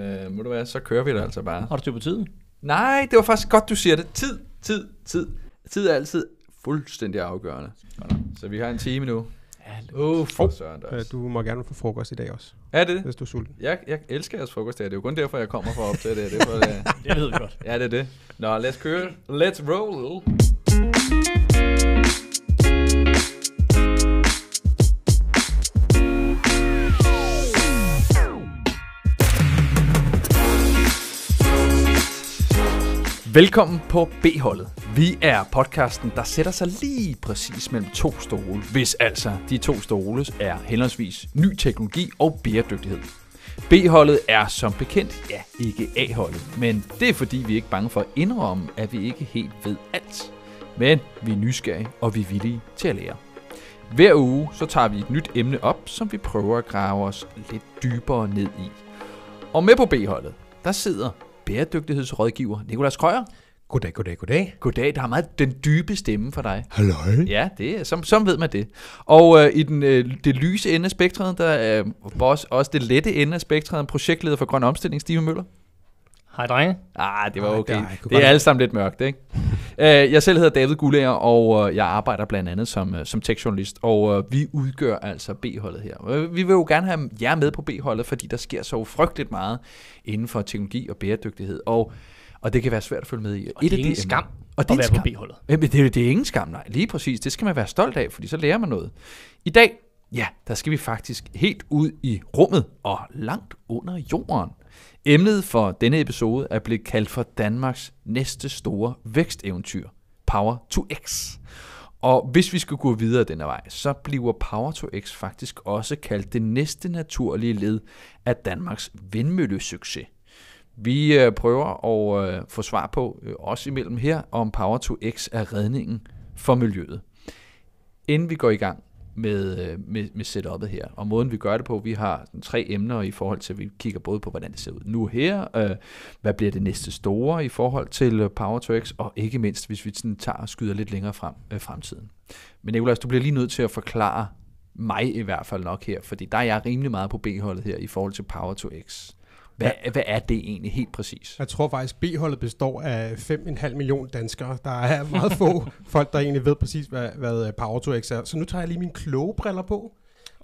Øh, må du være, så kører vi det altså bare. Har du styr på tiden? Nej, det var faktisk godt, du siger det. Tid, tid, tid. Tid er altid fuldstændig afgørende. Så vi har en time nu. Uh, for søren Øh, også. Du må gerne få frokost i dag også, Er det det? hvis du er sulten. Jeg, jeg elsker jeres frokost her. Det er jo kun derfor, jeg kommer for at optage det. det er for, det. det ved vi godt. Ja, det er det. Nå, lad os køre. Let's roll. Velkommen på B-holdet. Vi er podcasten, der sætter sig lige præcis mellem to stole, hvis altså de to stole er henholdsvis ny teknologi og bæredygtighed. B-holdet er som bekendt, ja, ikke A-holdet, men det er fordi, vi er ikke bange for at indrømme, at vi ikke helt ved alt. Men vi er nysgerrige, og vi er villige til at lære. Hver uge så tager vi et nyt emne op, som vi prøver at grave os lidt dybere ned i. Og med på B-holdet, der sidder bæredygtighedsrådgiver Nikolas Krøyer. Goddag, goddag, goddag. Goddag, der har meget den dybe stemme for dig. Halløj. Ja, det er, som, som ved man det. Og øh, i den, øh, det lyse ende af spektret, der er også, også det lette ende af spektret, projektleder for grøn omstilling, Stine Møller. Hej drenge. Ah, det var okay. Det er alle sammen lidt mørkt, ikke? Øh, jeg selv hedder David Gullager, og øh, jeg arbejder blandt andet som, øh, som tekstjournalist, og vi udgør altså B-holdet her. Vi vil jo gerne have jer med på B-holdet, fordi der sker så frygteligt meget inden for teknologi og bæredygtighed, og, og det kan være svært at følge med i. Og det er ingen emner- skam og det er at være skam. på B-holdet. Jamen, det, er- det er ingen skam, nej. Lige præcis. Det skal man være stolt af, fordi så lærer man noget. I dag, ja, der skal vi faktisk helt ud i rummet og langt under jorden. Emnet for denne episode er blevet kaldt for Danmarks næste store væksteventyr, Power to X. Og hvis vi skal gå videre denne vej, så bliver Power to X faktisk også kaldt det næste naturlige led af Danmarks vindmøllesucces. Vi øh, prøver at øh, få svar på, øh, også imellem her, om Power to X er redningen for miljøet. Inden vi går i gang med, øh, med, med setupet her, og måden vi gør det på, vi har sådan tre emner i forhold til, at vi kigger både på, hvordan det ser ud nu her, øh, hvad bliver det næste store i forhold til øh, Power to X, og ikke mindst, hvis vi sådan tager og skyder lidt længere frem øh, fremtiden. Men Nicolás, du bliver lige nødt til at forklare mig i hvert fald nok her, fordi der er jeg rimelig meget på B-holdet her i forhold til Power to X. Hvad, ja. hvad er det egentlig helt præcis? Jeg tror faktisk, B-holdet består af 5,5 millioner danskere. Der er meget få folk, der egentlig ved præcis, hvad, hvad øh, Power to X er. Så nu tager jeg lige mine kloge briller på,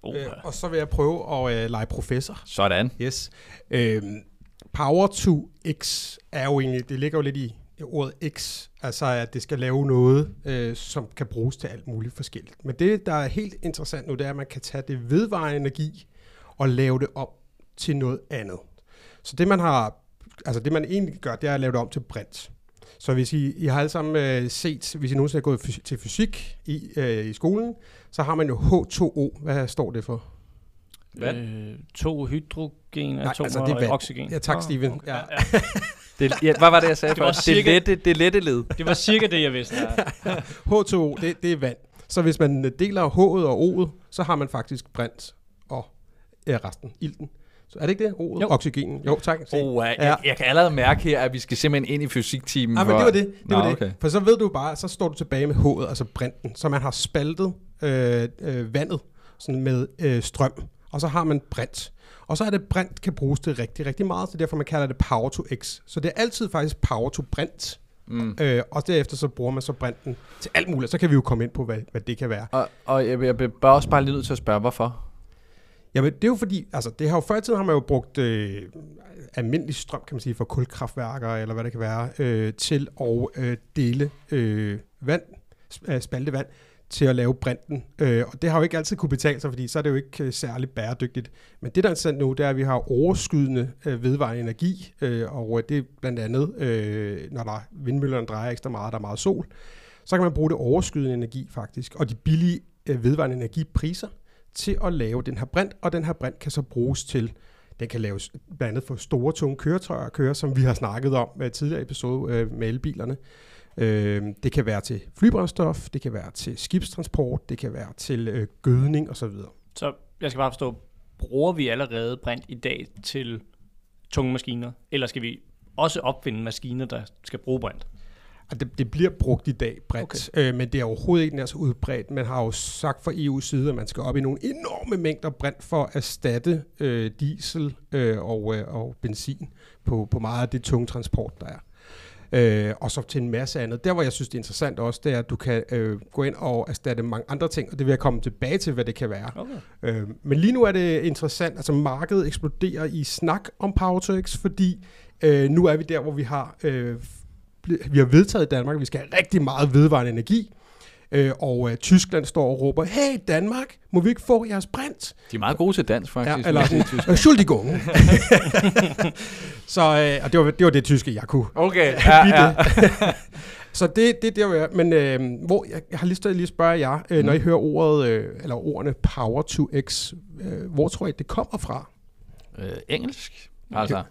Oh, øh, og så vil jeg prøve at øh, lege professor. Sådan. Yes. Øhm, Power to X er jo egentlig, det ligger jo lidt i ordet X, altså at det skal lave noget, øh, som kan bruges til alt muligt forskelligt. Men det, der er helt interessant nu, det er, at man kan tage det vedvarende energi og lave det om til noget andet. Så det man har, altså det man egentlig gør, det er at lave det om til brint. Så hvis I, I har alle sammen øh, set, hvis I nogensinde er gået fys- til fysik i, øh, i skolen, så har man jo H2O. Hvad står det for? Vand? Øh, to hydrogen, Nej, atomer altså, det er vand. og oxygen. Ja, tak, Steven. okay. Ja. Ja. Det, ja, hvad var det, jeg sagde Det var først? Det, cirka- lette, det lette led. Det var cirka det, jeg vidste. Ja. H2O, det, det er vand. Så hvis man øh, deler H'et og O'et, så har man faktisk brint og ja, resten, ilten. Så er det ikke det? O'et? Jo. Oxygenen. Jo, tak. Se. Oh, jeg, Ja. jeg, jeg kan allerede mærke her, at vi skal simpelthen ind i fysiktimen. Ja, men det var det. det, Nå, var det. okay. For så ved du bare, så står du tilbage med H'et, altså brinten. Så man har spaltet øh, øh, vandet sådan med øh, strøm, og så har man brint. Og så er det, brint kan bruges til rigtig, rigtig meget, så derfor man kalder det power to x. Så det er altid faktisk power to brint. Mm. Øh, og derefter så bruger man så brinten til alt muligt. Så kan vi jo komme ind på, hvad, hvad det kan være. Og, og jeg, jeg bliver bare også bare lige nødt til at spørge, hvorfor? Jamen, det er jo fordi, altså det har jo før i tiden har man jo brugt øh, almindelig strøm, kan man sige, fra kulkraftværker, eller hvad det kan være, øh, til at øh, dele øh, vand, øh, spalte vand, til at lave brinten. Øh, og det har jo ikke altid kunne betale sig, fordi så er det jo ikke øh, særlig bæredygtigt. Men det, der er interessant nu, det er, at vi har overskydende øh, vedvarende energi, øh, og øh, det er blandt andet, øh, når der vindmøllerne drejer ekstra meget, der er meget sol, så kan man bruge det overskydende energi faktisk, og de billige øh, vedvarende energipriser, til at lave den her brint, og den her brint kan så bruges til, den kan laves blandt andet for store, tunge køretøjer at køre, som vi har snakket om øh, i tidligere episode øh, med elbilerne. Øh, det kan være til flybrændstof, det kan være til skibstransport, det kan være til øh, gødning osv. Så jeg skal bare forstå, bruger vi allerede brint i dag til tunge maskiner? Eller skal vi også opfinde maskiner, der skal bruge brint? Og det, det bliver brugt i dag bredt, okay. øh, men det er overhovedet ikke nær så udbredt. Man har jo sagt fra EU's side, at man skal op i nogle enorme mængder brint for at erstatte øh, diesel øh, og, øh, og benzin på, på meget af det tunge transport, der er. Øh, og så til en masse andet. Der, hvor jeg synes, det er interessant også, det er, at du kan øh, gå ind og erstatte mange andre ting, og det vil jeg komme tilbage til, hvad det kan være. Okay. Øh, men lige nu er det interessant, altså markedet eksploderer i snak om Power to X, fordi øh, nu er vi der, hvor vi har, øh, vi har vedtaget i Danmark, at vi skal have rigtig meget vedvarende energi, øh, og øh, Tyskland står og råber, hey Danmark, må vi ikke få jeres brint? De er meget gode til dans, faktisk. Ja, eller sådan, Schuldigung. så, øh, og det var, det var det tyske, jeg kunne. Okay, ja, ja. Så det, det er der, jeg, men øh, hvor, jeg, jeg har lyst til at lige spørge jer, øh, når I hører ordet, øh, eller ordene Power to X, øh, hvor tror I, det kommer fra? øh, engelsk, altså.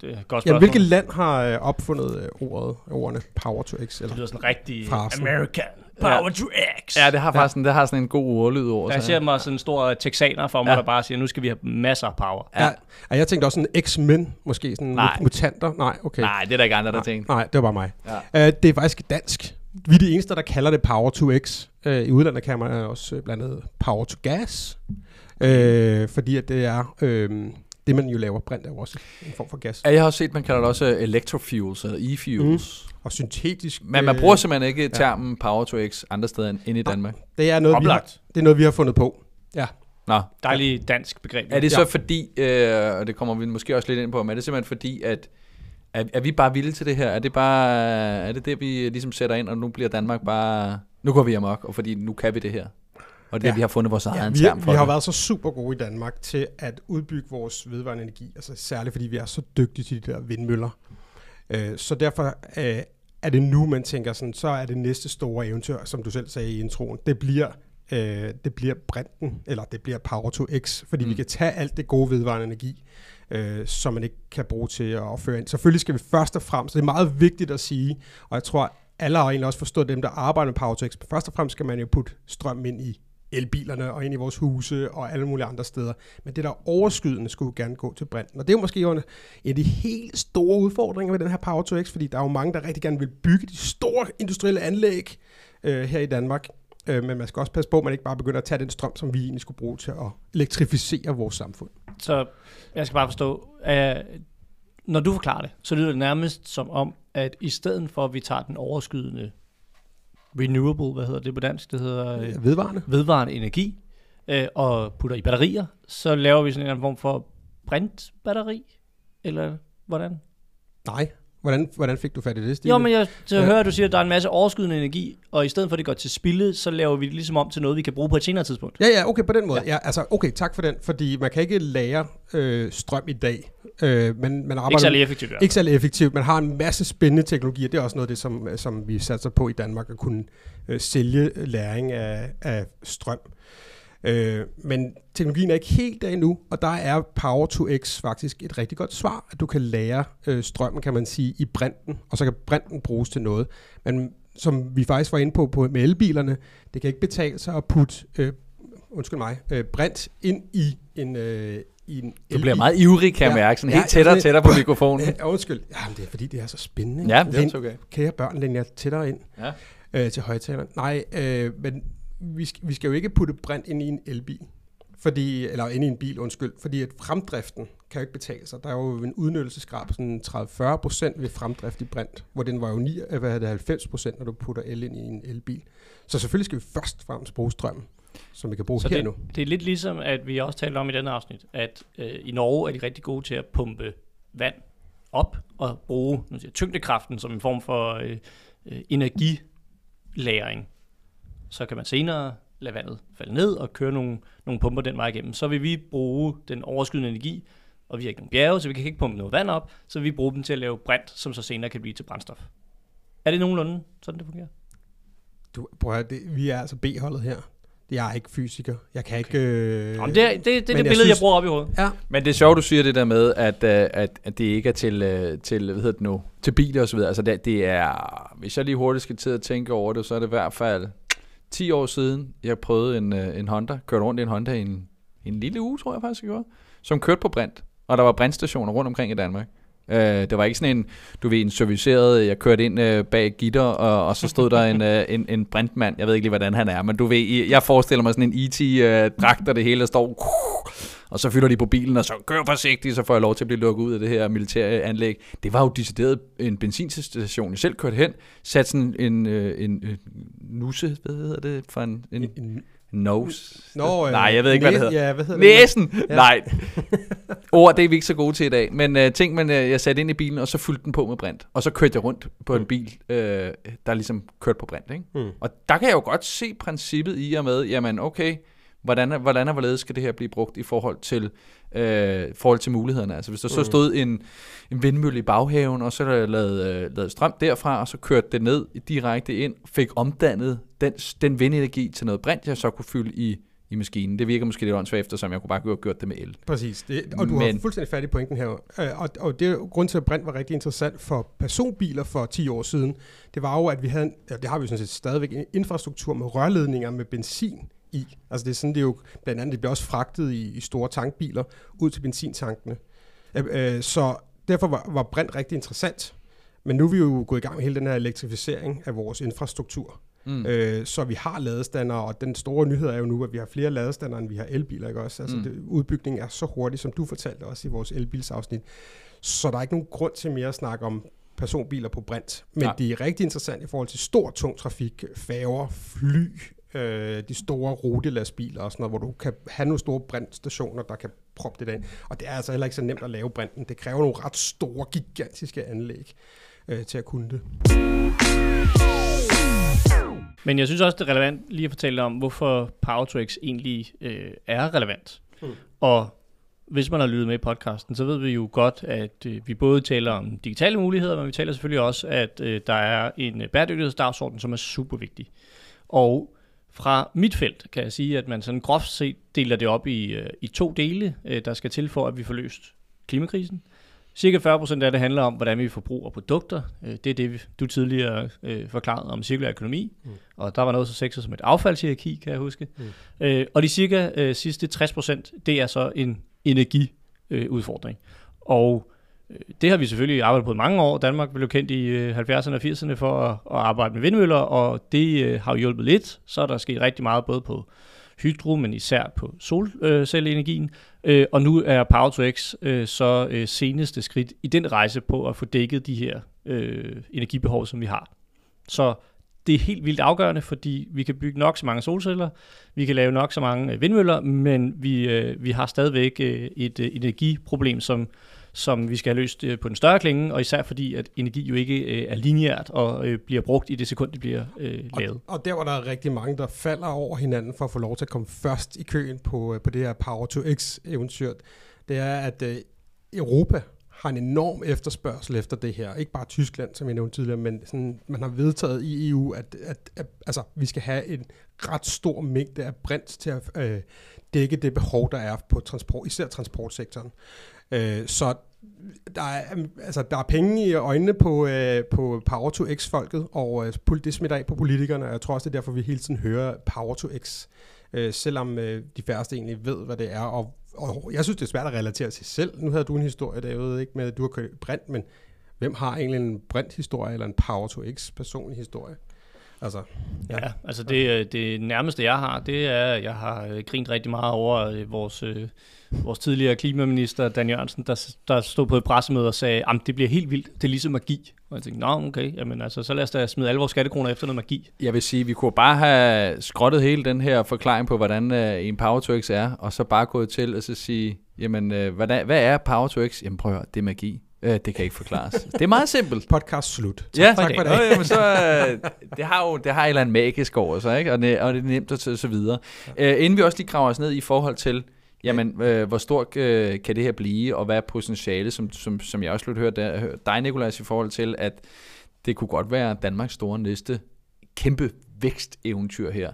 Det er et godt Ja, spørgsmål. hvilket land har øh, opfundet øh, ordet, ordene Power to X? Det Eller? lyder sådan rigtig Frasen. American. Power to X. Ja, det har faktisk sådan, det har sådan en god ordlyd over Der sig. ser mig sådan en stor texaner for mig, Ja. der bare siger, nu skal vi have masser af power. Ja. Ja. ja. Jeg tænkte også sådan X-Men, måske sådan Nej. mutanter. Nej, okay. Nej, det er der ikke andre, der Nej, tænkte. Nej, det var bare mig. Ja. Uh, det er faktisk dansk. Vi er de eneste, der kalder det Power to X. Uh, I udlandet kan man også uh, blandt andet Power to Gas. Uh, fordi at det er... Uh, det, man jo laver brint, er jo også en form for gas. Ja, jeg har også set, man kalder det også electrofuels, eller e-fuels. Mm. Og syntetisk... Men man øh, bruger simpelthen ikke termen Power to X andre steder end i Danmark. det er, noget, vi har, det er noget, vi har fundet på. Ja. Nå, Dejlig dansk begreb. er det så Ja. fordi, øh, og det kommer vi måske også lidt ind på, men er det simpelthen fordi, at er, er vi bare vilde til det her? Er det bare, er det det, vi ligesom sætter ind, og nu bliver Danmark bare, nu går vi amok, og fordi nu kan vi det her? Og det er, Ja. ja. vi har fundet vores Ja, egen vi, term vi for har det. været så super gode i Danmark til at udbygge vores vedvarende energi, altså særligt fordi vi er så dygtige til de der vindmøller. Øh, så derfor øh, er det nu, man tænker sådan, så er det næste store eventyr, som du selv sagde i introen, det bliver, øh, det bliver brinten, eller det bliver Power to X, fordi mm. vi kan tage alt det gode vedvarende energi, øh, som man ikke kan bruge til at føre ind. Selvfølgelig skal vi først og fremmest, det er meget vigtigt at sige, og jeg tror, alle har egentlig også forstået dem, der arbejder med Power to X, men først og fremmest skal man jo putte strøm ind i elbilerne og ind i vores huse og alle mulige andre steder. Men det der overskydende skulle gerne gå til brinten. Og det er jo måske jo en en af de helt store udfordringer ved den her Power to X, fordi der er jo mange, der rigtig gerne vil bygge de store industrielle anlæg øh, her i Danmark. Øh, men man skal også passe på, at man ikke bare begynder at tage den strøm, som vi egentlig skulle bruge til at elektrificere vores samfund. Så jeg skal bare forstå, at når du forklarer det, så lyder det nærmest som om, at i stedet for, at vi tager den overskydende renewable, hvad hedder det på dansk, det hedder øh, vedvarende. vedvarende energi, øh, og putter i batterier, så laver vi sådan en eller anden form for brintbatteri, eller hvordan? Nej. Hvordan, hvordan fik du fat i det, Stine? Jo, men jeg så Ja. hører, at du siger, at der er en masse overskydende energi, og i stedet for, at det går til spilde, så laver vi det ligesom om til noget, vi kan bruge på et senere tidspunkt. Ja, ja, okay, på den måde. Ja. Ja, altså, okay, tak for den, fordi man kan ikke lære øh, strøm i dag, øh, men man arbejder... Ikke særlig effektivt, ja. Ikke særlig effektivt. Man har en masse spændende teknologier. Det er også noget af det, som, som vi satser på i Danmark, at kunne øh, sælge læring af, af strøm. Øh, men teknologien er ikke helt der endnu, og der er Power to X faktisk et rigtig godt svar, at du kan lære øh, strømmen, kan man sige, i brinten, og så kan brinten bruges til noget. Men som vi faktisk var inde på, på med elbilerne, det kan ikke betale sig at putte, øh, undskyld mig, øh, brint ind i en, øh, i en Du bliver meget ivrig, kan jeg Ja. mærke. Sådan Ja, helt tættere og tættere på mikrofonen. Ja, undskyld. Jamen, det er fordi, det er så spændende. ikke? Ja, det er okay. Kære børn, læn jer tættere ind Ja. øh, til højtaleren. Nej, øh, men vi skal, vi skal jo ikke putte brint ind i en elbil. Fordi, eller ind i en bil, undskyld. Fordi at fremdriften kan jo ikke betale sig. Der er jo en udnyttelsesgrad på sådan 30-40 procent ved fremdrift i brint. Hvor den var jo 9, øh, hvad er det, 90 procent, når du putter el ind i en elbil. Så selvfølgelig skal vi først og fremmest bruge strøm, som vi kan bruge Så her det, nu. det er lidt ligesom, at vi også talte om i denne afsnit, at øh, i Norge er de rigtig gode til at pumpe vand op og bruge nu siger, tyngdekraften som en form for øh, øh, energilæring. Så kan man senere lade vandet falde ned og køre nogle, nogle pumper den vej igennem. Så vil vi bruge den overskydende energi, og vi har ikke nogen bjerge, så vi kan ikke pumpe noget vand op, så vi bruger dem til at lave brint, som så senere kan blive til brændstof. Er det nogenlunde sådan, det fungerer? Du, prøv at, det, vi er altså B-holdet her. Jeg er ikke fysiker. Jeg kan ikke... Øh, Jamen, det, er, det, det er det billede, jeg jeg, synes- bruger op i hovedet. Ja, Men det er sjovt, du siger det der med, at, øh, at, at det ikke er til, øh, til hvad hedder det nu, til biler og så videre. Altså det, det er, hvis jeg lige hurtigt skal til at tænke over det, så er det i hvert fald 10 år siden, jeg prøvede en, øh, en Honda, kørte rundt i en Honda i en, en lille uge, tror jeg faktisk, jeg gjorde, som kørte på brint. Og der var brintstationer rundt omkring i Danmark. Øh, det var ikke sådan en, du ved, en serviceret, jeg kørte ind øh, bag gitter, og, og så stod der en, øh, en, en brintmand, jeg ved ikke lige, hvordan han er, men du ved, jeg forestiller mig sådan en E.T.-dragt, og det hele der står, og så fylder de på bilen, og så kør forsigtigt, så får jeg lov til at blive lukket ud af det her militære anlæg. Det var jo decideret en benzinstation, jeg selv kørte hen, satte sådan en, en, en, en nuse, hvad hedder det, for en, en, en Nose. Nå, Nej, jeg ved ikke, hvad det hedder. Ja, hvad hedder Næsen! Det? Ja. Nej. Ord, det er vi ikke så gode til i dag. Men uh, ting, man, uh, jeg satte ind i bilen, og så fyldte den på med brint. Og så kørte jeg rundt på en mm. bil, uh, der ligesom kørte på brint. Ikke? Mm. Og der kan jeg jo godt se princippet i og med, jamen okay, hvordan, hvordan og hvorledes skal det her blive brugt i forhold til, øh, forhold til mulighederne. Altså hvis der så mm. stod en, en vindmølle i baghaven, og så der lavet, øh, lavet strøm derfra, og så kørte det ned direkte ind, fik omdannet den, den vindenergi til noget brint, jeg så kunne fylde i i maskinen. Det virker måske lidt åndssvagt, eftersom jeg kunne bare have gjort det med el. Præcis, det, og du Men, har fuldstændig fat i pointen her. Øh, og, og det grund til, at brint var rigtig interessant for personbiler for 10 år siden, det var jo, at vi havde, ja, det har vi sådan set stadigvæk, en infrastruktur med rørledninger med benzin i. Altså det er sådan, det er jo blandt andet, det bliver også fragtet i, i store tankbiler ud til benzintankene. Øh, øh, så derfor var, var brint rigtig interessant. Men nu er vi jo gået i gang med hele den her elektrificering af vores infrastruktur. Mm. Øh, så vi har ladestander, og den store nyhed er jo nu, at vi har flere ladestander, end vi har elbiler, ikke også? Altså, mm. det, udbygningen er så hurtig, som du fortalte også i vores elbilsafsnit. Så der er ikke nogen grund til mere at snakke om personbiler på brint. Men ja. det er rigtig interessant i forhold til stor, tung trafik, færger, fly, øh, de store rutelastbiler og sådan noget, hvor du kan have nogle store brintstationer, der kan proppe det ind. Og det er altså heller ikke så nemt at lave brinten. Det kræver nogle ret store, gigantiske anlæg øh, til at kunne det. Men jeg synes også, det er relevant lige at fortælle om, hvorfor Power to X egentlig øh, er relevant. Mm. Og hvis man har lyttet med i podcasten, så ved vi jo godt, at øh, vi både taler om digitale muligheder, men vi taler selvfølgelig også, at øh, der er en bæredygtighedsdagsorden, som er super vigtig. Og fra mit felt kan jeg sige, at man sådan groft set deler det op i, øh, i to dele, øh, der skal til for, at vi får løst klimakrisen. Cirka 40% af det handler om, hvordan vi forbruger produkter. Øh, det er det, du tidligere øh, forklarede om cirkulær økonomi. Mm. Og der var noget så sexet som et affaldshierarki, kan jeg huske. Mm. Øh, og de cirka øh, sidste 60%, det er så en energiudfordring. Øh, og Øh, det har vi selvfølgelig arbejdet på i mange år. Danmark blev kendt i øh, 70'erne og 80'erne for at, at arbejde med vindmøller, og det øh, har jo hjulpet lidt. Så er der sket rigtig meget både på hydro, men især på solcelleenergien. Og nu er Power to X så seneste skridt i den rejse på at få dækket de her energibehov, som vi har. Så det er helt vildt afgørende, fordi vi kan bygge nok så mange solceller, vi kan lave nok så mange vindmøller, men vi, vi har stadigvæk et energiproblem, som som vi skal have løst øh, på den større klinge, og især fordi, at energi jo ikke øh, er lineært og øh, bliver brugt i det sekund, det bliver øh, lavet. Og, og der var der rigtig mange, der falder over hinanden for at få lov til at komme først i køen på, på det her Power to X-eventyr. Det er, at øh, Europa har en enorm efterspørgsel efter det her. Ikke bare Tyskland, som jeg nævnte tidligere, men sådan, man har vedtaget i EU, at, at, at altså, vi skal have en ret stor mængde af brint til at øh, dække det behov, der er på transport, især transportsektoren. Øh, så der er, mm, altså, der er penge i øjnene på, øh, på Power to X-folket, og øh, det smitter af på politikerne, og jeg tror også, det er derfor, vi hele tiden hører Power to X, øh, selvom øh, de færreste egentlig ved, hvad det er, og, og jeg synes, det er svært at relatere til selv. Nu havde du en historie, der ved ikke med, at du har kørt brint, men hvem har egentlig en brint-historie, eller en Power to X personlig historie? Altså, ja. ja, altså det, øh, det nærmeste, jeg har, det er, at jeg har øh, grint rigtig meget over øh, vores, vores tidligere klimaminister, Dan Jørgensen, der, der stod på et pressemøde og sagde, at det bliver helt vildt, det er ligesom magi. Og jeg tænkte, nå okay, jamen altså, så lad os da smide alle vores skattekroner efter noget magi. Jeg vil sige, vi kunne bare have skrottet hele den her forklaring på, hvordan en Power to X er, og så bare gået til og så sige, jamen, hvad, hvad er Power to X? Jamen prøv at høre, det er magi. Øh, det kan ikke forklares. det er meget simpelt. Podcast slut. Tak, ja, tak for det. Ja, jamen, så, øh, det har jo det har et eller andet magisk over sig, ikke? Og, det, og det er nemt at så videre. Ja. Øh, inden vi også lige graver os ned i forhold til, jamen, øh, hvor stort øh, kan det her blive, og hvad er potentiale, som, som, som jeg også lidt hørte dig, Nicolas, i forhold til, at det kunne godt være Danmarks store næste kæmpe væksteventyr her.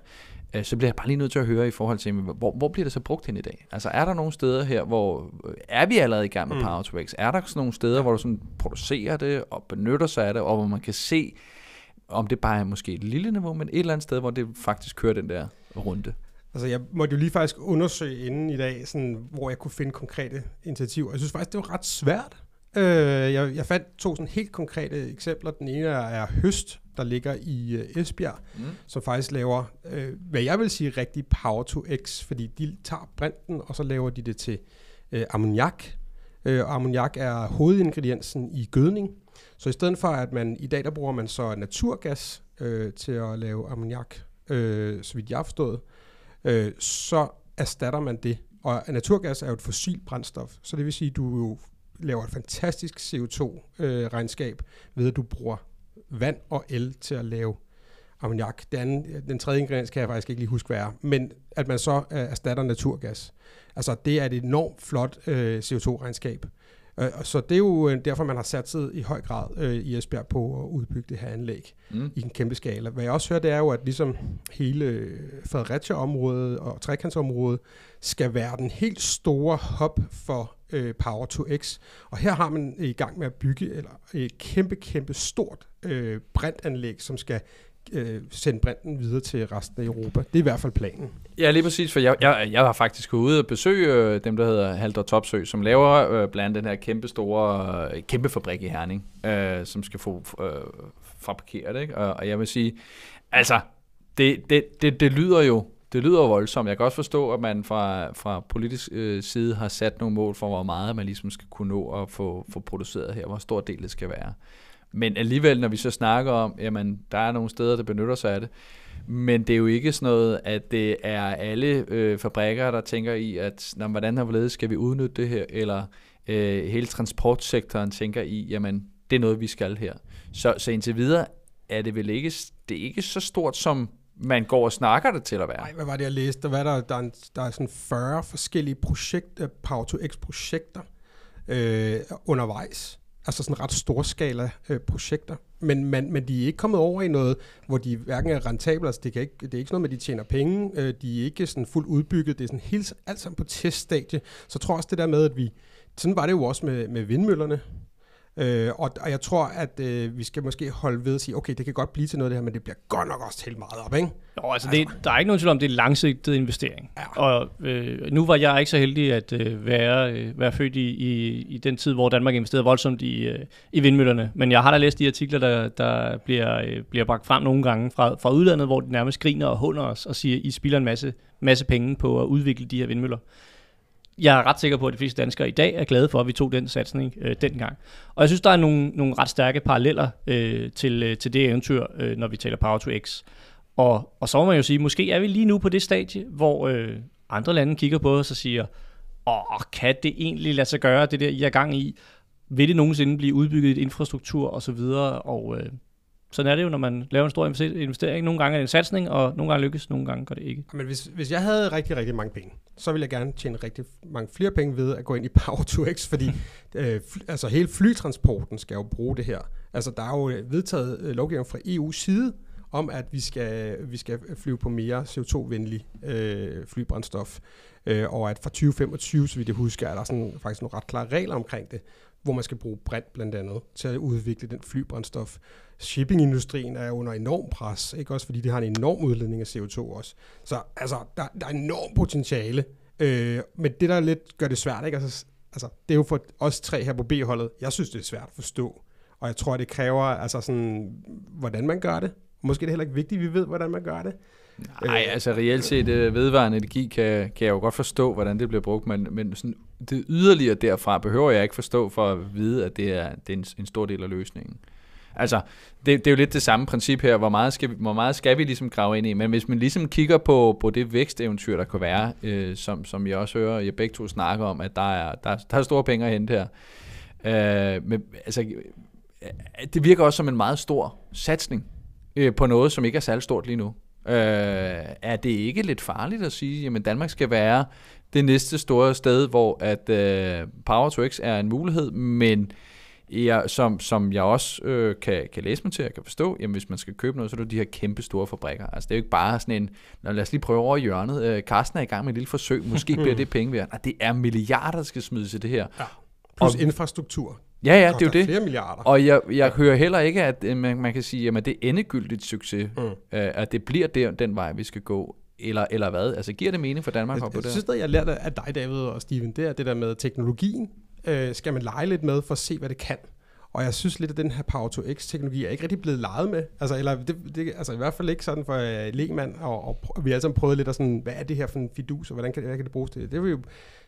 Øh, så bliver jeg bare lige nødt til at høre i forhold til, hvor, hvor bliver det så brugt hen i dag? Altså er der nogle steder her, hvor øh, er vi allerede i gang med mm. Power to X? Er der sådan nogle steder, hvor du sådan producerer det og benytter sig af det, og hvor man kan se, om det bare er måske et lille niveau, men et eller andet sted, hvor det faktisk kører den der runde? Altså jeg måtte jo lige faktisk undersøge inden i dag, sådan, hvor jeg kunne finde konkrete initiativer. Jeg synes faktisk, det var ret svært Øh, jeg, jeg fandt to sådan helt konkrete eksempler. Den ene er, Høst, der ligger i øh, Esbjerg, Mm. som faktisk laver, øh, hvad jeg vil sige, rigtig power to x, fordi de tager brinten, og så laver de det til øh, ammoniak. Øh, og ammoniak er hovedingrediensen i gødning. Så i stedet for, at man i dag, der bruger man så naturgas øh, til at lave ammoniak, øh, så vidt jeg har forstået, øh, så erstatter man det. Og naturgas er jo et fossilt brændstof, så det vil sige, at du jo laver et fantastisk CO2-regnskab ved, at du bruger vand og el til at lave ammoniak. Den, anden, den tredje ingrediens kan jeg faktisk ikke lige huske, hvad er. Men at man så øh, erstatter naturgas. Altså, det er et enormt flot øh, CO2-regnskab. Øh, og så det er jo øh, derfor, man har sat sig i høj grad øh, i Esbjerg på at udbygge det her anlæg Mm. i en kæmpe skala. Hvad jeg også hører, det er jo, at ligesom hele øh, Fredericia-området og trekantsområdet skal være den helt store hub for øh, Power to X. Og her har man i gang med at bygge eller et kæmpe, kæmpe stort øh, brintanlæg, som skal øh, sende brinten videre til resten af Europa. Det er i hvert fald planen. Ja, lige præcis, for jeg, jeg, jeg har faktisk gået ud og besøge øh, dem, der hedder Halter Topsø, som laver øh, blandt den her kæmpe store, øh, kæmpe fabrik i Herning, øh, som skal få øh, fabrikeret, ikke? Og, og jeg vil sige, altså, det, det, det, det lyder jo det lyder voldsomt. Jeg kan også forstå, at man fra, fra politisk øh, side har sat nogle mål for, hvor meget man ligesom skal kunne nå at få, få produceret her, hvor stor del det skal være. Men alligevel, når vi så snakker om, jamen, der er nogle steder, der benytter sig af det, men det er jo ikke sådan noget, at det er alle øh, fabrikker, der tænker i, at når, hvordan har vi skal vi udnytte det her, eller øh, hele transportsektoren tænker i, jamen det er noget, vi skal her. Så, så indtil videre er det vel ikke, det er ikke så stort, som man går og snakker det til at være. Nej, hvad var det, jeg læste? Der, var der, der, er, en, der er sådan 40 forskellige projekter, øh, Power to X-projekter øh, undervejs. Altså sådan ret storskala øh, projekter. Men, man, men de er ikke kommet over i noget, hvor de hverken er rentable, altså det, kan ikke, det er ikke sådan noget med, at de tjener penge, øh, de er ikke sådan fuldt udbygget, det er sådan helt, alt sammen på teststadie. Så jeg tror også det der med, at vi, sådan var det jo også med, med vindmøllerne, Øh, og, og jeg tror, at øh, vi skal måske holde ved at sige, okay, det kan godt blive til noget det her, men det bliver godt nok også helt meget op, ikke? Jo, altså, det, der er ikke nogen tvivl om, det er langsigtet investering. Ja. Og øh, nu var jeg ikke så heldig at øh, være, øh, være født i, i, i den tid, hvor Danmark investerede voldsomt i, øh, i vindmøllerne. Men jeg har da læst de artikler, der, der bliver, øh, bliver bragt frem nogle gange fra, fra udlandet, hvor de nærmest griner og hunder os og siger, I spilder en masse, masse penge på at udvikle de her vindmøller. Jeg er ret sikker på, at de fleste danskere i dag er glade for, at vi tog den satsning øh, dengang. Og jeg synes, der er nogle, nogle ret stærke paralleller øh, til, øh, til det eventyr, øh, når vi taler Power to X. Og, og så må man jo sige, måske er vi lige nu på det stadie, hvor øh, andre lande kigger på os og siger, åh, kan det egentlig lade sig gøre, det der, I er gang i? Vil det nogensinde blive udbygget i infrastruktur og så videre? Og øh, sådan er det jo, når man laver en stor investering. Nogle gange er det en satsning, og nogle gange lykkes, nogle gange gør det ikke. Men hvis, hvis jeg havde rigtig, rigtig mange penge, så ville jeg gerne tjene rigtig mange flere penge ved at gå ind i Power to X, fordi øh, fly, altså hele flytransporten skal jo bruge det her. Altså der er jo vedtaget øh, lovgivning fra EU's side om, at vi skal, vi skal flyve på mere CO2-venlig øh, flybrændstof, øh, og at fra 2025, så vidt jeg husker, er der sådan, faktisk nogle ret klare regler omkring det, hvor man skal bruge brint blandt andet til at udvikle den flybrændstof. Shippingindustrien er under enorm pres, ikke også fordi det har en enorm udledning af CO2 også. Så altså, der, der er enormt potentiale, øh, men det der lidt gør det svært, ikke? Altså, altså, det er jo for os tre her på B-holdet, jeg synes det er svært at forstå, og jeg tror det kræver altså sådan, hvordan man gør det. Måske er det heller ikke vigtigt, at vi ved, hvordan man gør det. Nej, altså reelt set øh, vedvarende energi kan, kan jeg jo godt forstå, hvordan det bliver brugt, men, men sådan, det yderligere derfra behøver jeg ikke forstå for at vide, at det er, det er en, en stor del af løsningen. Altså, det, det er jo lidt det samme princip her, hvor meget skal vi, hvor meget skal vi ligesom grave ind i, men hvis man ligesom kigger på, på det væksteventyr, der kan være, øh, som, som jeg også hører, jeg begge to snakker om, at der er, der, der er store penge at hente her. Øh, men, altså, øh, det virker også som en meget stor satsning øh, på noget, som ikke er særlig stort lige nu. Øh, er det ikke lidt farligt at sige, at Danmark skal være det næste store sted, hvor at øh, Power to X er en mulighed, men jeg, som, som jeg også øh, kan, kan læse mig til, jeg kan forstå, jamen hvis man skal købe noget, så er det de her kæmpe store fabrikker. Altså det er jo ikke bare sådan en, Nå, lad os lige prøve over i hjørnet. Øh, Carsten er i gang med et lille forsøg, måske bliver det penge værd. Nej, det er milliarder, der skal smides i det her. Ja. Plus Og- infrastruktur. Ja, ja, det er jo det. flere milliarder. Og jeg, jeg hører heller ikke, at øh, man, man kan sige, at det er endegyldigt succes, Mm. øh, at det bliver der, den vej, vi skal gå. Eller, eller hvad? Altså, giver det mening for Danmark Jeg, på jeg det? synes, at jeg lærte af dig, David og Steven, det er det der med teknologien. øh, skal man lege lidt med for at se, hvad det kan. Og jeg synes lidt, at den her Power to X-teknologi er ikke rigtig blevet leget med. Altså, eller det, det, altså i hvert fald ikke sådan for uh, lægmand, og, og, og vi har alle sammen prøvet lidt at sådan, hvad er det her for en fidus, og hvordan kan, hvad kan det bruges til? Det vil jo,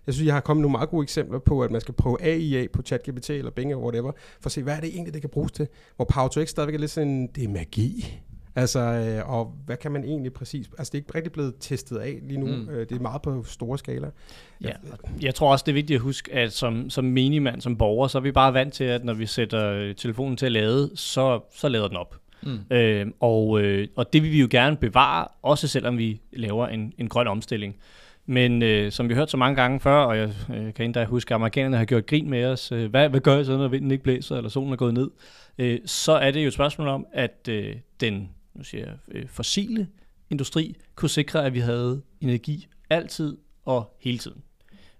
jeg synes, jeg har kommet nogle meget gode eksempler på, at man skal prøve AIA på ChatGPT eller Bing eller whatever, for at se, hvad er det egentlig, det kan bruges til? Hvor Power to X stadigvæk er lidt sådan, det er magi. Altså, øh, og hvad kan man egentlig præcis... Altså, det er ikke rigtig blevet testet af lige nu. Mm. Øh, det er meget på store skala. Ja, jeg tror også, det er vigtigt at huske, at som, som minimand, som borger, så er vi bare vant til, at når vi sætter øh, telefonen til at lade, så, så lader den op. Mm. Øh, og, øh, og det vil vi jo gerne bevare, også selvom vi laver en, en grøn omstilling. Men øh, som vi har hørt så mange gange før, og jeg øh, kan endda huske, at amerikanerne har gjort grin med os, øh, hvad, hvad gør jeg så, når vinden ikke blæser, eller solen er gået ned? Øh, så er det jo et spørgsmål om, at øh, den nu siger jeg, øh, fossile industri kunne sikre, at vi havde energi altid og hele tiden.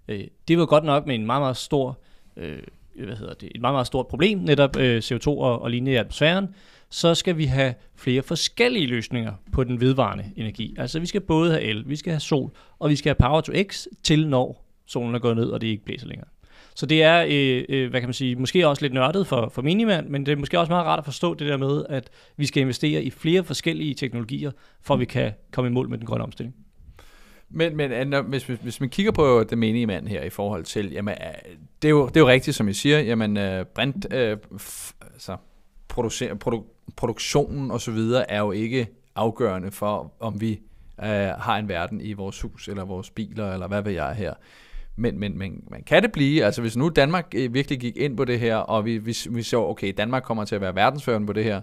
Øh, det var godt nok med en meget, meget stor, øh, hvad hedder det, et meget, meget stort problem, netop øh, CO2 og, og lignende i atmosfæren, så skal vi have flere forskellige løsninger på den vedvarende energi. Altså vi skal både have el, vi skal have sol, og vi skal have power to x til når solen er gået ned, og det ikke blæser længere. Så det er, øh, øh, hvad kan man sige, måske også lidt nørdet for, for minimand, men det er måske også meget rart at forstå det der med, at vi skal investere i flere forskellige teknologier, for at vi kan komme i mål med den grønne omstilling. Men, men når, hvis, hvis, hvis man kigger på det menige mand her i forhold til, jamen, øh, det er jo, det er jo rigtigt, som I siger, jamen, øh, brint, øh, f, altså, producer, produ, produktionen og så videre er jo ikke afgørende for, om vi øh, har en verden i vores hus, eller vores biler, eller hvad ved jeg her. Men, men, men, men kan det blive, altså hvis nu Danmark øh, virkelig gik ind på det her, og vi, vi, vi så, okay, Danmark kommer til at være verdensførende på det her,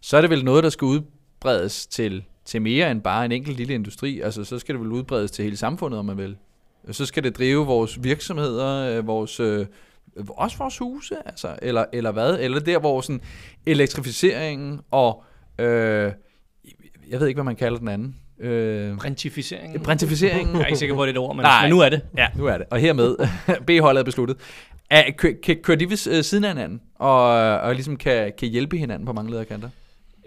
så er det vel noget, der skal udbredes til, til mere end bare en enkelt lille industri. Altså så skal det vel udbredes til hele samfundet, om man vil. Så skal det drive vores virksomheder, øh, vores, øh, også vores huse, altså, eller, eller hvad? Eller der, hvor sådan elektrificeringen og, øh, jeg ved ikke, hvad man kalder den anden, Øh, Brintificeringen. Brintificeringen. Jeg er ikke sikker på, det er et ord, men, Nej. men nu er det. Ja, nu er det. Og hermed, B-holdet er besluttet. Er, kø, kø, kører de ved siden af hinanden, og, og ligesom kan, kan hjælpe hinanden på mange lederkanter?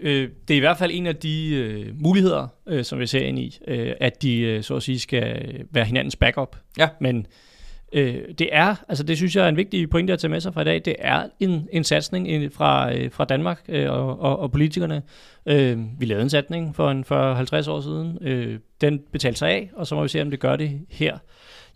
Øh, det er i hvert fald en af de øh, muligheder, øh, som vi ser ind i, øh, at de øh, så at sige skal være hinandens backup. Ja. Men øh, det er, altså det synes jeg er en vigtig pointe at tage med sig fra i dag, det er en, en satsning fra, øh, fra Danmark øh, og, og, og politikerne. Øh, vi lavede en satsning for, en, for 50 år siden. Øh, den betalte sig af, og så må vi se, om det gør det her.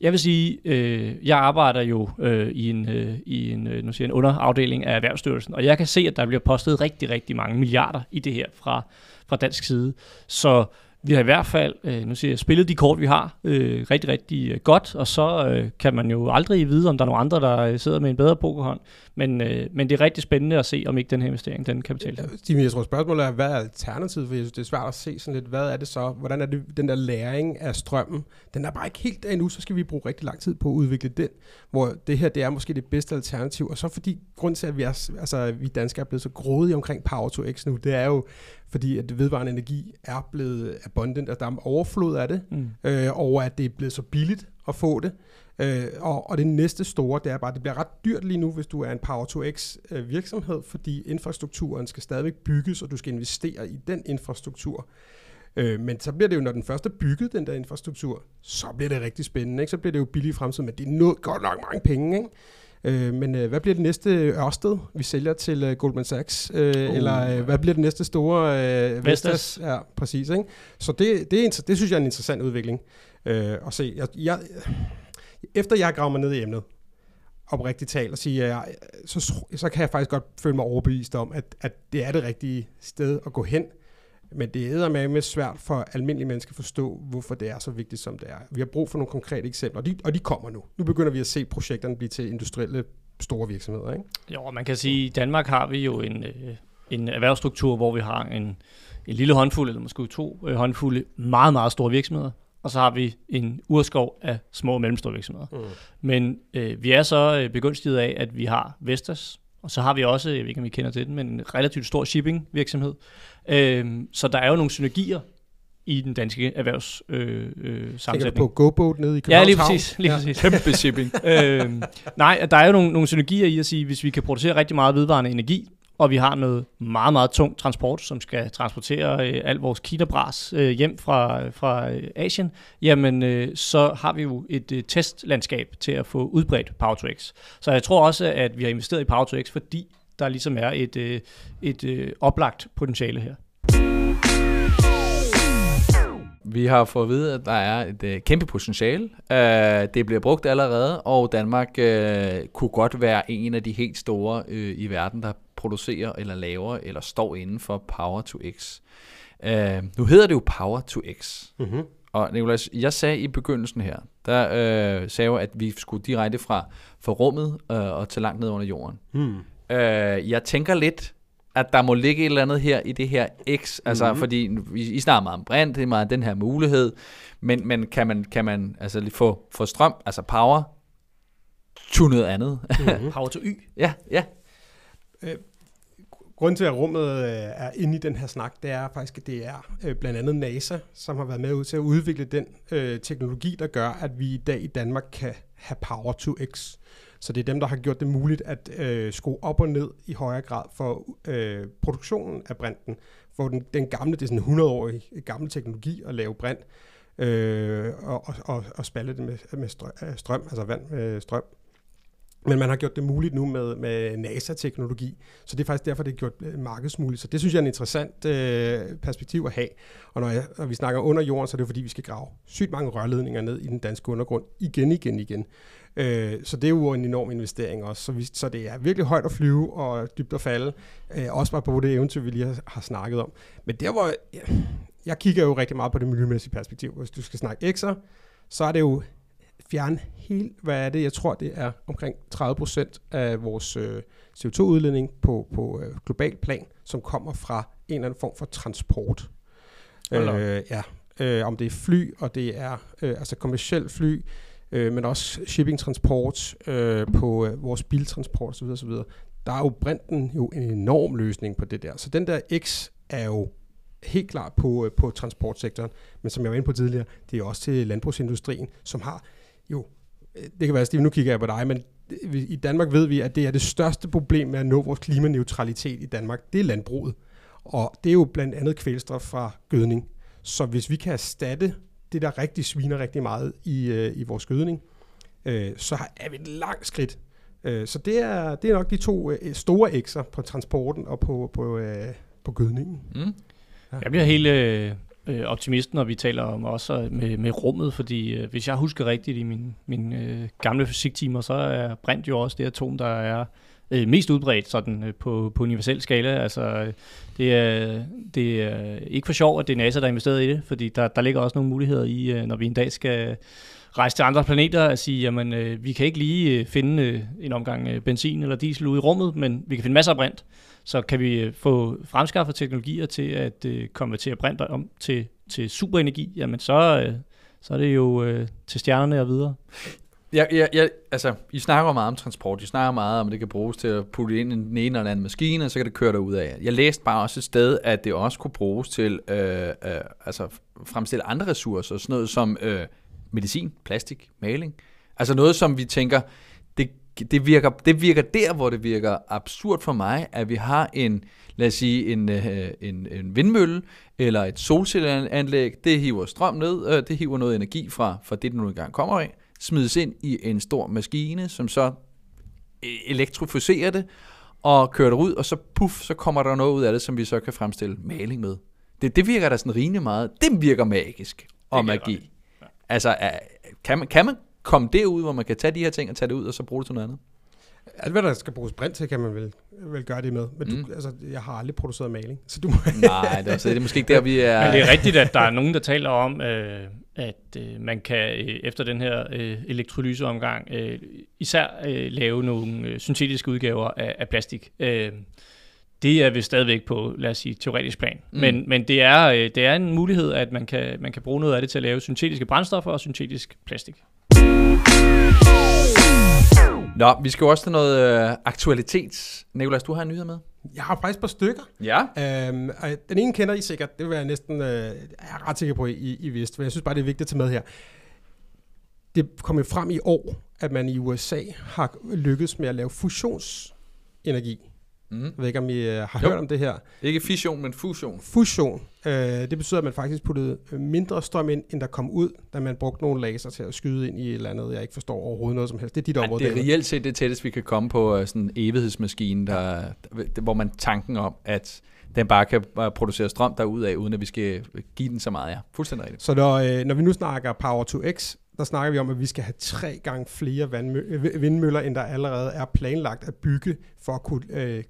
Jeg vil sige, øh, jeg arbejder jo øh, i en, øh, i en, øh, nu siger en underafdeling af Erhvervsstyrelsen, og jeg kan se, at der bliver postet rigtig, rigtig mange milliarder i det her fra, fra dansk side. Så vi har i hvert fald, øh, nu siger jeg, spillet de kort, vi har, øh, rigtig, rigtig øh, godt, og så øh, kan man jo aldrig vide, om der er nogen andre, der øh, sidder med en bedre pokerhånd. Men, øh, men det er rigtig spændende at se, om ikke den her investering, den kan betale sig. Steven, jeg tror, spørgsmålet er, hvad er alternativet? For jeg synes, det er svært at se sådan lidt, hvad er det så? Hvordan er det, den der læring af strømmen? Den er bare ikke helt der endnu, så skal vi bruge rigtig lang tid på at udvikle den, hvor det her, det er måske det bedste alternativ. Og så fordi, grund til, at vi, er, altså, vi danskere er blevet så grådige omkring Power to X nu, det er jo, fordi at vedvarende energi er blevet abundant, at der er overflod af det, mm. øh, og at det er blevet så billigt at få det. Øh, og, og det næste store, det er bare, at det bliver ret dyrt lige nu, hvis du er en Power 2X øh, virksomhed, fordi infrastrukturen skal stadigvæk bygges, og du skal investere i den infrastruktur. Øh, men så bliver det jo, når den første er bygget, den der infrastruktur, så bliver det rigtig spændende. Ikke? Så bliver det jo billigt i fremtiden, men det er noget, godt nok mange penge. Ikke? Øh, men øh, hvad bliver det næste Ørsted, vi sælger til øh, Goldman Sachs? Øh, uh, eller øh, hvad bliver det næste store øh, Vestas? Ja, præcis. Ikke? Så det, det, er, det synes jeg er en interessant udvikling øh, at se. Jeg, jeg, efter jeg har gravet mig ned i emnet, oprigtigt talt, og sige, at så, så kan jeg faktisk godt føle mig overbevist om, at, at det er det rigtige sted at gå hen. Men det er med svært for almindelige mennesker at forstå, hvorfor det er så vigtigt, som det er. Vi har brug for nogle konkrete eksempler, og de, og de kommer nu. Nu begynder vi at se projekterne blive til industrielle store virksomheder. Ikke? Jo, man kan sige, at i Danmark har vi jo en, øh, en erhvervsstruktur, hvor vi har en, en lille håndfuld, eller måske to øh, håndfulde, meget, meget store virksomheder, og så har vi en urskov af små og mellemstore virksomheder. Mm. Men øh, vi er så øh, begunstiget af, at vi har Vestas, og så har vi også, jeg ved ikke om I kender til den, men en relativt stor shipping virksomhed. Øh, så der er jo nogle synergier i den danske erhvervs øh, øh, sammensætning. på GoBoat nede i Københavns Ja, lige præcis. Lige ja. præcis. Kæmpe shipping. øh, nej, der er jo nogle, nogle synergier i at sige, hvis vi kan producere rigtig meget vedvarende energi, og vi har noget meget, meget tung transport, som skal transportere øh, al vores kinabras øh, hjem fra, fra øh, Asien, jamen øh, så har vi jo et øh, testlandskab til at få udbredt Power2X. Så jeg tror også, at vi har investeret i Power2X, fordi der ligesom er et, øh, et øh, oplagt potentiale her. Vi har fået at vide, at der er et øh, kæmpe potentiale. Øh, det bliver brugt allerede, og Danmark øh, kunne godt være en af de helt store øh, i verden, der producerer eller laver eller står inden for Power to X. Øh, nu hedder det jo Power to X. Mm-hmm. Og Nicolas, jeg sagde i begyndelsen her, der øh, sagde jeg, at vi skulle direkte fra, fra rummet øh, og til langt ned under jorden. Hmm. Øh, jeg tænker lidt, at der må ligge et eller andet her i det her X, altså Mhm. fordi I, I snakker meget om brint, det er meget den her mulighed, men, men kan man, kan man altså lige få, få strøm, altså power, to noget andet? Mm-hmm. Power to Y. ja, ja. Øh, grunden til, at rummet øh, er inde i den her snak, det er faktisk, at det er øh, blandt andet NASA, som har været med ud til at udvikle den øh, teknologi, der gør, at vi i dag i Danmark kan have Power to X. Så det er dem, der har gjort det muligt at øh, skrue op og ned i højere grad for øh, produktionen af brinten. For den, den gamle, det er sådan en 100-årig øh, gammel teknologi at lave brint øh, og, og, og, og spalte det med, med strøm, øh, strøm, altså vand med strøm. Men man har gjort det muligt nu med, med NASA-teknologi, så det er faktisk derfor, det er gjort øh, markedsmuligt. Så det synes jeg er en interessant øh, perspektiv at have. Og når, jeg, når vi snakker under jorden, så er det jo fordi, vi skal grave sygt mange rørledninger ned i den danske undergrund igen, igen, igen. Øh, så det er jo en enorm investering også. Så, vi, så det er virkelig højt at flyve og dybt at falde. Øh, også bare på det eventyr, vi lige har, har snakket om. Men der hvor... Ja, jeg kigger jo rigtig meget på det miljømæssige perspektiv. Hvis du skal snakke X'er, så er det jo fjerne helt, hvad er det? Jeg tror, det er omkring 30 procent af vores øh, CO2-udledning på, på øh, global plan, som kommer fra en eller anden form for transport. Øh, ja, øh, om det er fly, og det er øh, altså kommersielt fly, øh, men også shipping-transport øh, på øh, vores biltransport osv. osv. Der er jo brinten jo en enorm løsning på det der. Så den der X er jo helt klart på, øh, på transportsektoren, men som jeg var inde på tidligere, det er også til landbrugsindustrien, som har jo, øh, det kan være, Steve, nu kigger jeg på dig, men i Danmark ved vi, at det er det største problem med at nå vores klimaneutralitet i Danmark, det er landbruget. Og det er jo blandt andet kvælstof fra gødning. Så hvis vi kan erstatte det, der rigtig sviner rigtig meget i, øh, i vores gødning, øh, så har- er vi et langt skridt. Øh, så det er, det er nok de to øh, store ekser på transporten og på, på, øh, på gødningen. Mm. Jeg bliver helt øh, øh, optimist, når vi taler om også med, med rummet, fordi øh, hvis jeg husker rigtigt i mine min, øh, gamle fysiktimer, så er brint jo også det atom, der er øh, mest udbredt sådan, øh, på, på universel skala. Altså, øh, det, er, det er ikke for sjov, at det er NASA, der har investeret i det, fordi der, der ligger også nogle muligheder i, øh, når vi en dag skal rejse til andre planeter og sige, jamen øh, vi kan ikke lige øh, finde øh, en omgang øh, benzin eller diesel ude i rummet, men vi kan finde masser af brint. Så kan vi øh, få fremskaffet teknologier til at øh, konvertere brinter om til, til superenergi, jamen så, øh, så er det jo øh, til stjernerne og videre. Jeg, jeg, ja, altså, I snakker meget om transport. I snakker meget om, at det kan bruges til at putte ind i den ene eller anden maskine, og så kan det køre derud af. Jeg læste bare også et sted, at det også kunne bruges til øh, øh, altså fremstille andre ressourcer, sådan noget som øh, medicin, plastik, maling. Altså noget, som vi tænker, det, det, virker, det virker der, hvor det virker absurd for mig, at vi har en, lad os sige, en, øh, en, en vindmølle eller et solcelleanlæg, det hiver strøm ned, øh, det hiver noget energi fra, fra det, det nu engang kommer af, smides ind i en stor maskine, som så øh, elektrificerer det, og kører det ud, og så puff, så kommer der noget ud af det, som vi så kan fremstille maling med. Det, det virker da sådan rimelig meget. Det virker magisk og jeg magi. Ja. Altså, kan man, kan man komme derud, hvor man kan tage de her ting og tage det ud, og så bruge det til noget andet? Alt hvad der skal bruges brint til, kan man vel, vel gøre det med. Men du, Mm. altså, jeg har aldrig produceret maling, så du må... Nej, det er, så det er måske ikke der, vi er... Men det er rigtigt, at der er nogen, der taler om, øh, at øh, man kan øh, efter den her øh, elektrolyseomgang øh, især øh, lave nogle øh, syntetiske udgaver af, af plastik. Øh, det er vi stadigvæk på, lad os sige, teoretisk plan. Mm. Men, men det, er, øh, det er en mulighed, at man kan, man kan bruge noget af det til at lave syntetiske brændstoffer og syntetisk plastik. Nå, vi skal jo også til noget øh, aktualitet. Nicolas, du har en nyhed med? Jeg har faktisk et par stykker. Ja. Øhm, og den ene kender I sikkert, det vil jeg næsten, øh, jeg er ret sikker på, I, I vidste, men jeg synes bare, det er vigtigt at tage med her. Det kom jo frem i år, at man i USA har lykkes med at lave fusionsenergi. Mm. Jeg ved ikke, om I øh, har Jo. hørt om det her. Ikke fission, men fusion. Fusion, øh, det betyder, at man faktisk puttede øh, mindre strøm ind, end der kom ud, da man brugte nogle laser til at skyde ind i et eller andet, jeg ikke forstår overhovedet noget som helst. Det er dit område. det er David. reelt set det tætteste, vi kan komme på øh, sådan en evighedsmaskine, der, der, hvor man tanken om, at den bare kan bare producere strøm derudad, uden at vi skal give den så meget. Ja, fuldstændig rigtigt. Så når, øh, når vi nu snakker Power to X, der snakker vi om, at vi skal have tre gange flere øh, vindmøller, end der allerede er planlagt at bygge, for at kunne øh,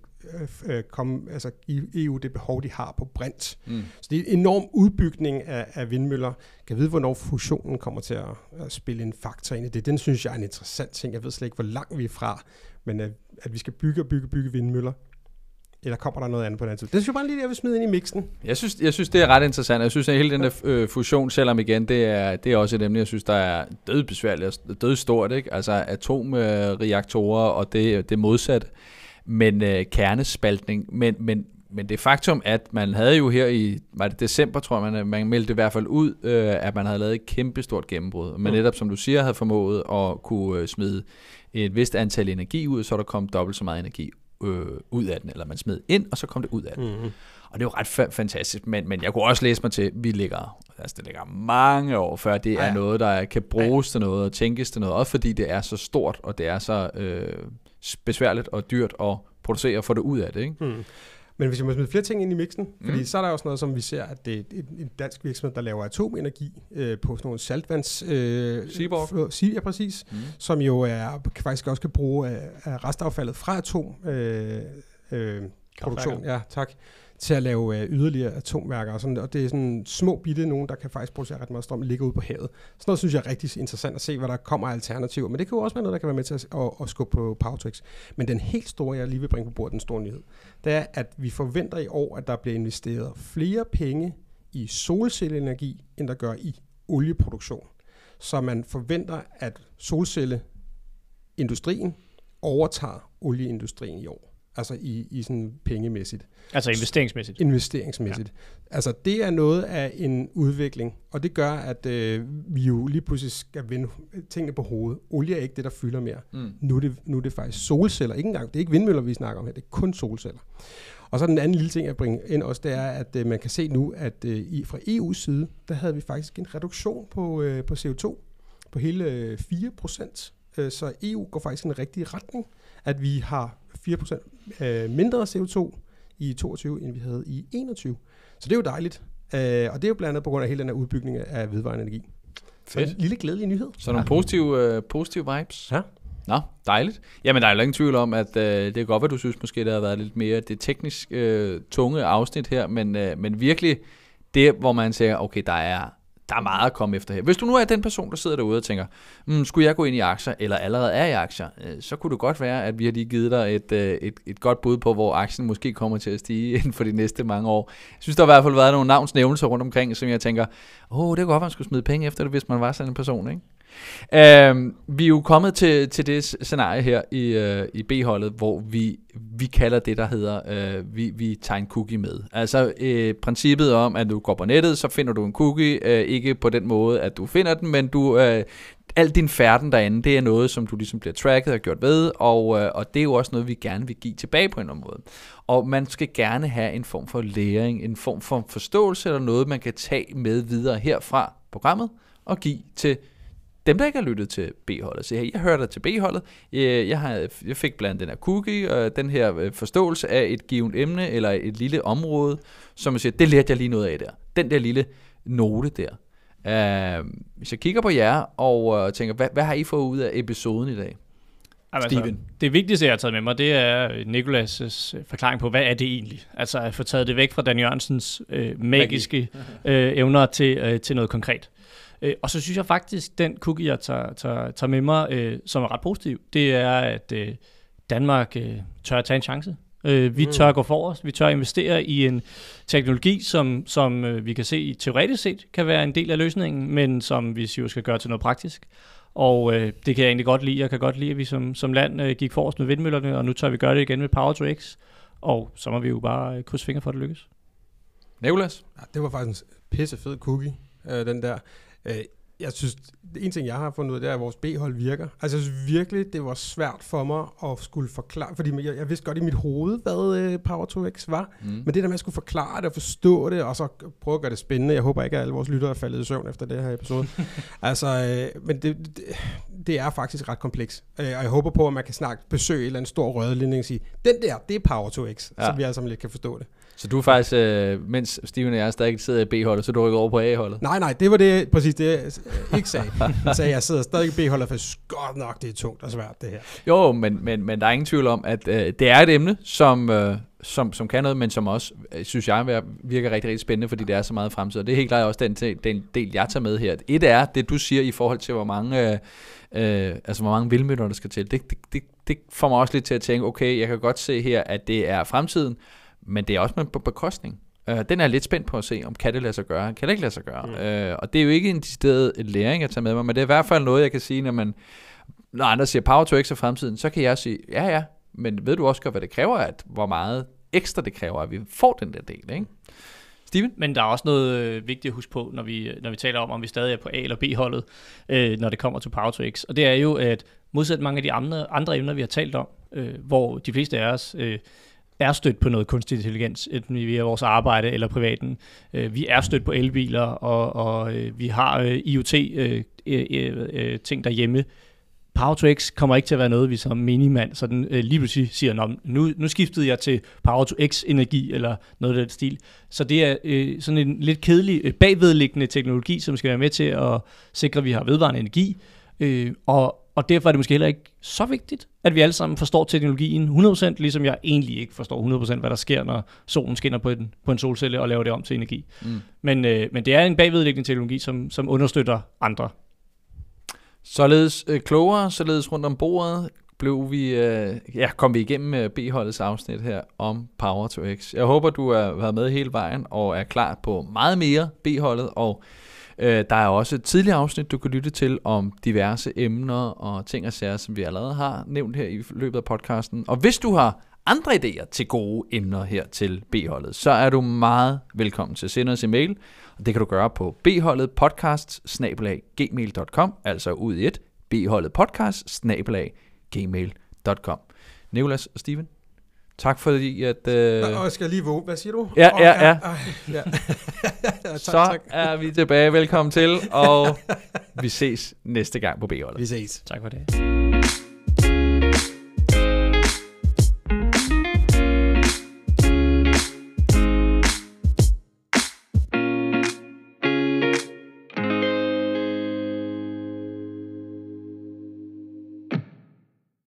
øh, komme, altså give EU det behov, de har på brint. Mm. Så det er en enorm udbygning af, af vindmøller. Kan vide, hvornår fusionen kommer til at, at spille en faktor ind i det? Den synes jeg er en interessant ting. Jeg ved slet ikke, hvor langt vi er fra, men at, at vi skal bygge og bygge bygge vindmøller. Eller kommer der noget andet på den anden side? Det synes jeg bare lige, jeg vil smide ind i mixen. Jeg synes, jeg synes, det er ret interessant. Jeg synes, at hele den der øh, fusion, selvom igen, det er, det er også et emne, jeg synes, der er dødbesværligt og dødstort. Ikke? Altså atomreaktorer og det, det modsatte. Men øh, kernespaltning. Men, men, men det faktum, at man havde jo her i, var det december, tror jeg, man, man meldte i hvert fald ud, øh, at man havde lavet et kæmpe stort gennembrud. Man Mm. netop, som du siger, havde formået at kunne øh, smide et vist antal energi ud, så er der kom dobbelt så meget energi øh, ud af den, eller man smed ind, og så kom det ud af den. Mm-hmm. Og det er jo ret fa- fantastisk, men, men jeg kunne også læse mig til, at vi ligger, altså det ligger mange år før, det er Ja. noget, der kan bruges til noget og tænkes til noget, også fordi det er så stort, og det er så øh, besværligt og dyrt at producere og få det ud af det. Ikke? Mm. Men hvis jeg må smide flere ting ind i mixen, Mm. fordi så er der også noget, som vi ser, at det er en, dansk virksomhed, der laver atomenergi øh, på sådan nogle saltvands... Øh, Seaborg. f- ja, præcis. Mm. Som jo er, kan faktisk også kan bruge af restaffaldet fra atom... Øh, øh, produktion, ja, tak, til at lave øh, yderligere atomværker og sådan, og det er sådan små bitte nogen, der kan faktisk producere ret meget strøm, ligger ude på havet. Sådan noget synes jeg er rigtig interessant at se, hvad der kommer af alternativer, men det kan jo også være noget, der kan være med til at, at, at skubbe på Powertrix. Men den helt store, jeg lige vil bringe på bordet, den store nyhed, det er, at vi forventer i år, at der bliver investeret flere penge i solcelleenergi, end der gør i olieproduktion. Så man forventer, at solcelleindustrien overtager olieindustrien i år. Altså i, i sådan pengemæssigt Altså investeringsmæssigt. investeringsmæssigt. Ja. Altså det er noget af en udvikling, og det gør, at øh, vi jo lige pludselig skal vende tingene på hovedet. Olie er ikke det, der fylder mere. Mm. Nu er det, nu er det faktisk solceller. Ikke engang, det er ikke vindmøller, vi snakker om her, det er kun solceller. Og så den anden lille ting, jeg bringer ind også, det er, at øh, man kan se nu, at øh, i, fra EU's side, der havde vi faktisk en reduktion på, øh, på CO2 på hele øh, 4 procent. Øh, så EU går faktisk i en rigtig retning, at vi har 4 procent øh, mindre CO2 i 22, end vi havde i 21. Så det er jo dejligt. Øh, og det er jo blandt andet på grund af hele den her udbygning af vedvarende energi. Så en Fedt. lille glædelig nyhed. Så nogle positive, øh, positive vibes. Ja. Nå, dejligt. Jamen, der er jo ingen tvivl om, at øh, det kan godt være, du synes måske, det har været lidt mere det teknisk øh, tunge afsnit her, men, øh, men virkelig det, hvor man siger, okay, der er, der er meget at komme efter her. Hvis du nu er den person, der sidder derude og tænker, mm, skulle jeg gå ind i aktier, eller allerede er i aktier, øh, så kunne det godt være, at vi har lige givet dig et, øh, et, et godt bud på, hvor aktien måske kommer til at stige inden for de næste mange år. Jeg synes, der har i hvert fald været nogle navnsnævnelser rundt omkring, som jeg tænker, åh, oh, det kunne godt være, man skulle smide penge efter det, hvis man var sådan en person, ikke? Uh, vi er jo kommet til, til det scenarie her i, uh, i B-holdet, hvor vi, vi kalder det, der hedder, uh, vi, vi tager en cookie med. Altså uh, princippet om, at du går på nettet, så finder du en cookie, Uh, ikke på den måde, at du finder den, men du, uh, al din færden derinde, det er noget, som du ligesom bliver tracket og gjort ved, og, øh, og det er jo også noget, vi gerne vil give tilbage på en eller anden måde. Og man skal gerne have en form for læring, en form for forståelse, eller noget, man kan tage med videre herfra programmet, og give til dem, der ikke har lyttet til B-holdet, så jeg hører dig til B-holdet. Øh, Jeg, har, jeg fik blandt den her cookie, og den her øh, forståelse af et givet emne, eller et lille område, som jeg siger, det lærte jeg lige noget af der. Den der lille note der. Uh, hvis jeg kigger på jer og uh, tænker, hvad, hvad har I fået ud af episoden i dag? Jamen, Steven. Altså, det vigtigste, jeg har taget med mig, det er Nikolas' forklaring på, hvad er det egentlig? Altså at få taget det væk fra Dan Jørgensens øh, magiske øh, evner til, øh, til noget konkret. Øh, og så synes jeg faktisk, den cookie, jeg tager, tager, tager med mig, øh, som er ret positiv, det er, at øh, Danmark øh, tør at tage en chance. Øh, vi Mm. tør gå forrest, vi tør investere i en teknologi, som, som øh, vi kan se teoretisk set kan være en del af løsningen, men som vi jo skal gøre til noget praktisk. Og øh, det kan jeg egentlig godt lide. Jeg kan godt lide, at vi som, som land øh, gik forrest med vindmøllerne, og nu tør vi gøre det igen med Power to X. Og så må vi jo bare øh, krydse fingre for, at det lykkes. Nicolas? Ja, det var faktisk en pisse fed cookie, øh, den der. Øh, jeg synes, en ting, jeg har fundet ud af, det er, at vores B-hold virker. Altså, jeg synes virkelig, det var svært for mig at skulle forklare, fordi jeg, jeg vidste godt i mit hoved, hvad øh, Power 2X var, mm. men det der med at skulle forklare det og forstå det, og så prøve at gøre det spændende, jeg håber ikke, at alle vores lyttere er faldet i søvn efter det her episode. altså, øh, men det, det, det er faktisk ret kompleks, øh, og jeg håber på, at man kan snart besøge en eller anden stor rødlinje og sige, den der, det er Power 2X, ja. så vi alle sammen lidt kan forstå det. Så du er faktisk, øh, mens Steven og jeg stadig sidder i B-holdet, så du rykker over på A-holdet? Nej, nej, det var det præcis det, jeg ikke sagde. Jeg sagde, jeg sidder stadig i B-holdet, for godt nok, det er tungt og svært, det her. Jo, men, men, men der er ingen tvivl om, at øh, det er et emne, som, øh, som, som kan noget, men som også, øh, synes jeg, virker rigtig, rigtig spændende, fordi det er så meget fremtid. Og det er helt klart også den, den del, jeg tager med her. Et er det, du siger i forhold til, hvor mange... Øh, øh, altså hvor mange vildmøller der skal til. Det, det, det, det får mig også lidt til at tænke, okay, jeg kan godt se her, at det er fremtiden, men det er også med på bekostning. Uh, den er jeg lidt spændt på at se, om kan det lade sig gøre, kan det ikke lade sig gøre. Mm. Uh, og det er jo ikke en decideret læring at tage med mig, men det er i hvert fald noget, jeg kan sige, når man når andre siger Power to X er fremtiden, så kan jeg sige, ja ja, men ved du også godt, hvad det kræver, at hvor meget ekstra det kræver, at vi får den der del, ikke? Steven? Men der er også noget øh, vigtigt at huske på, når vi, når vi taler om, om vi stadig er på A- eller B-holdet, øh, når det kommer til Power to X. Og det er jo, at modsat mange af de andre, andre emner, vi har talt om, øh, hvor de fleste af os øh, er stødt på noget kunstig intelligens, enten via vores arbejde eller privaten. Øh, vi er stødt på elbiler, og, og øh, vi har øh, IoT-ting derhjemme. Power to X kommer ikke til at være noget, vi som minimand sådan, lige pludselig siger, nu, nu skiftede jeg til Power to X energi, eller noget af den stil. Så det er sådan en lidt kedelig bagvedliggende teknologi, som skal være med til at sikre, at vi har vedvarende energi, og og derfor er det måske heller ikke så vigtigt, at vi alle sammen forstår teknologien 100%, ligesom jeg egentlig ikke forstår 100%, hvad der sker, når solen skinner på en, på en solcelle og laver det om til energi. Mm. Men, øh, men det er en bagvedliggende teknologi, som, som understøtter andre. Således øh, klogere, således rundt om bordet, blev vi, øh, ja, kom vi igennem øh, B-holdets afsnit her om Power to X. Jeg håber, du har været med hele vejen og er klar på meget mere B-holdet, og Øh, der er også et tidligere afsnit, du kan lytte til om diverse emner og ting og sager, som vi allerede har nævnt her i løbet af podcasten. Og hvis du har andre idéer til gode emner her til B-holdet, så er du meget velkommen til at sende os en mail. Og det kan du gøre på bholdet podcast gmail.com, altså ud i et bholdet podcast gmail.com. Nicolas og Steven, Tak fordi at... Øh... Nå, jeg skal lige våge. Hvad siger du? Ja, ja, ja. ja. ja. tak, Så tak. er vi tilbage. Velkommen til, og vi ses næste gang på B-holdet. Vi ses. Tak for det.